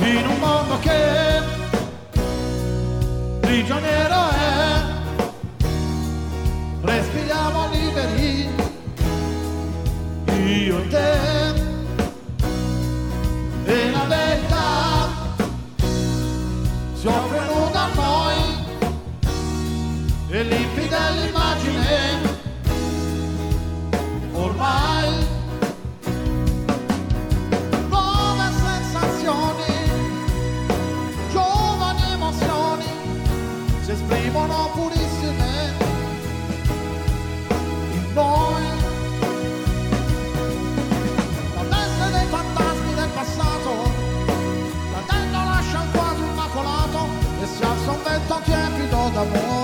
in un mondo che prigioniero è. Respiriamo liberi, io e te. E la verità si offre nuda a noi, e limpida l'immagine. Vivono purissime in noi. La mente dei fantasmi del passato, la tenda lascia quadro immacolato e si alza un vento tiepido d'amore.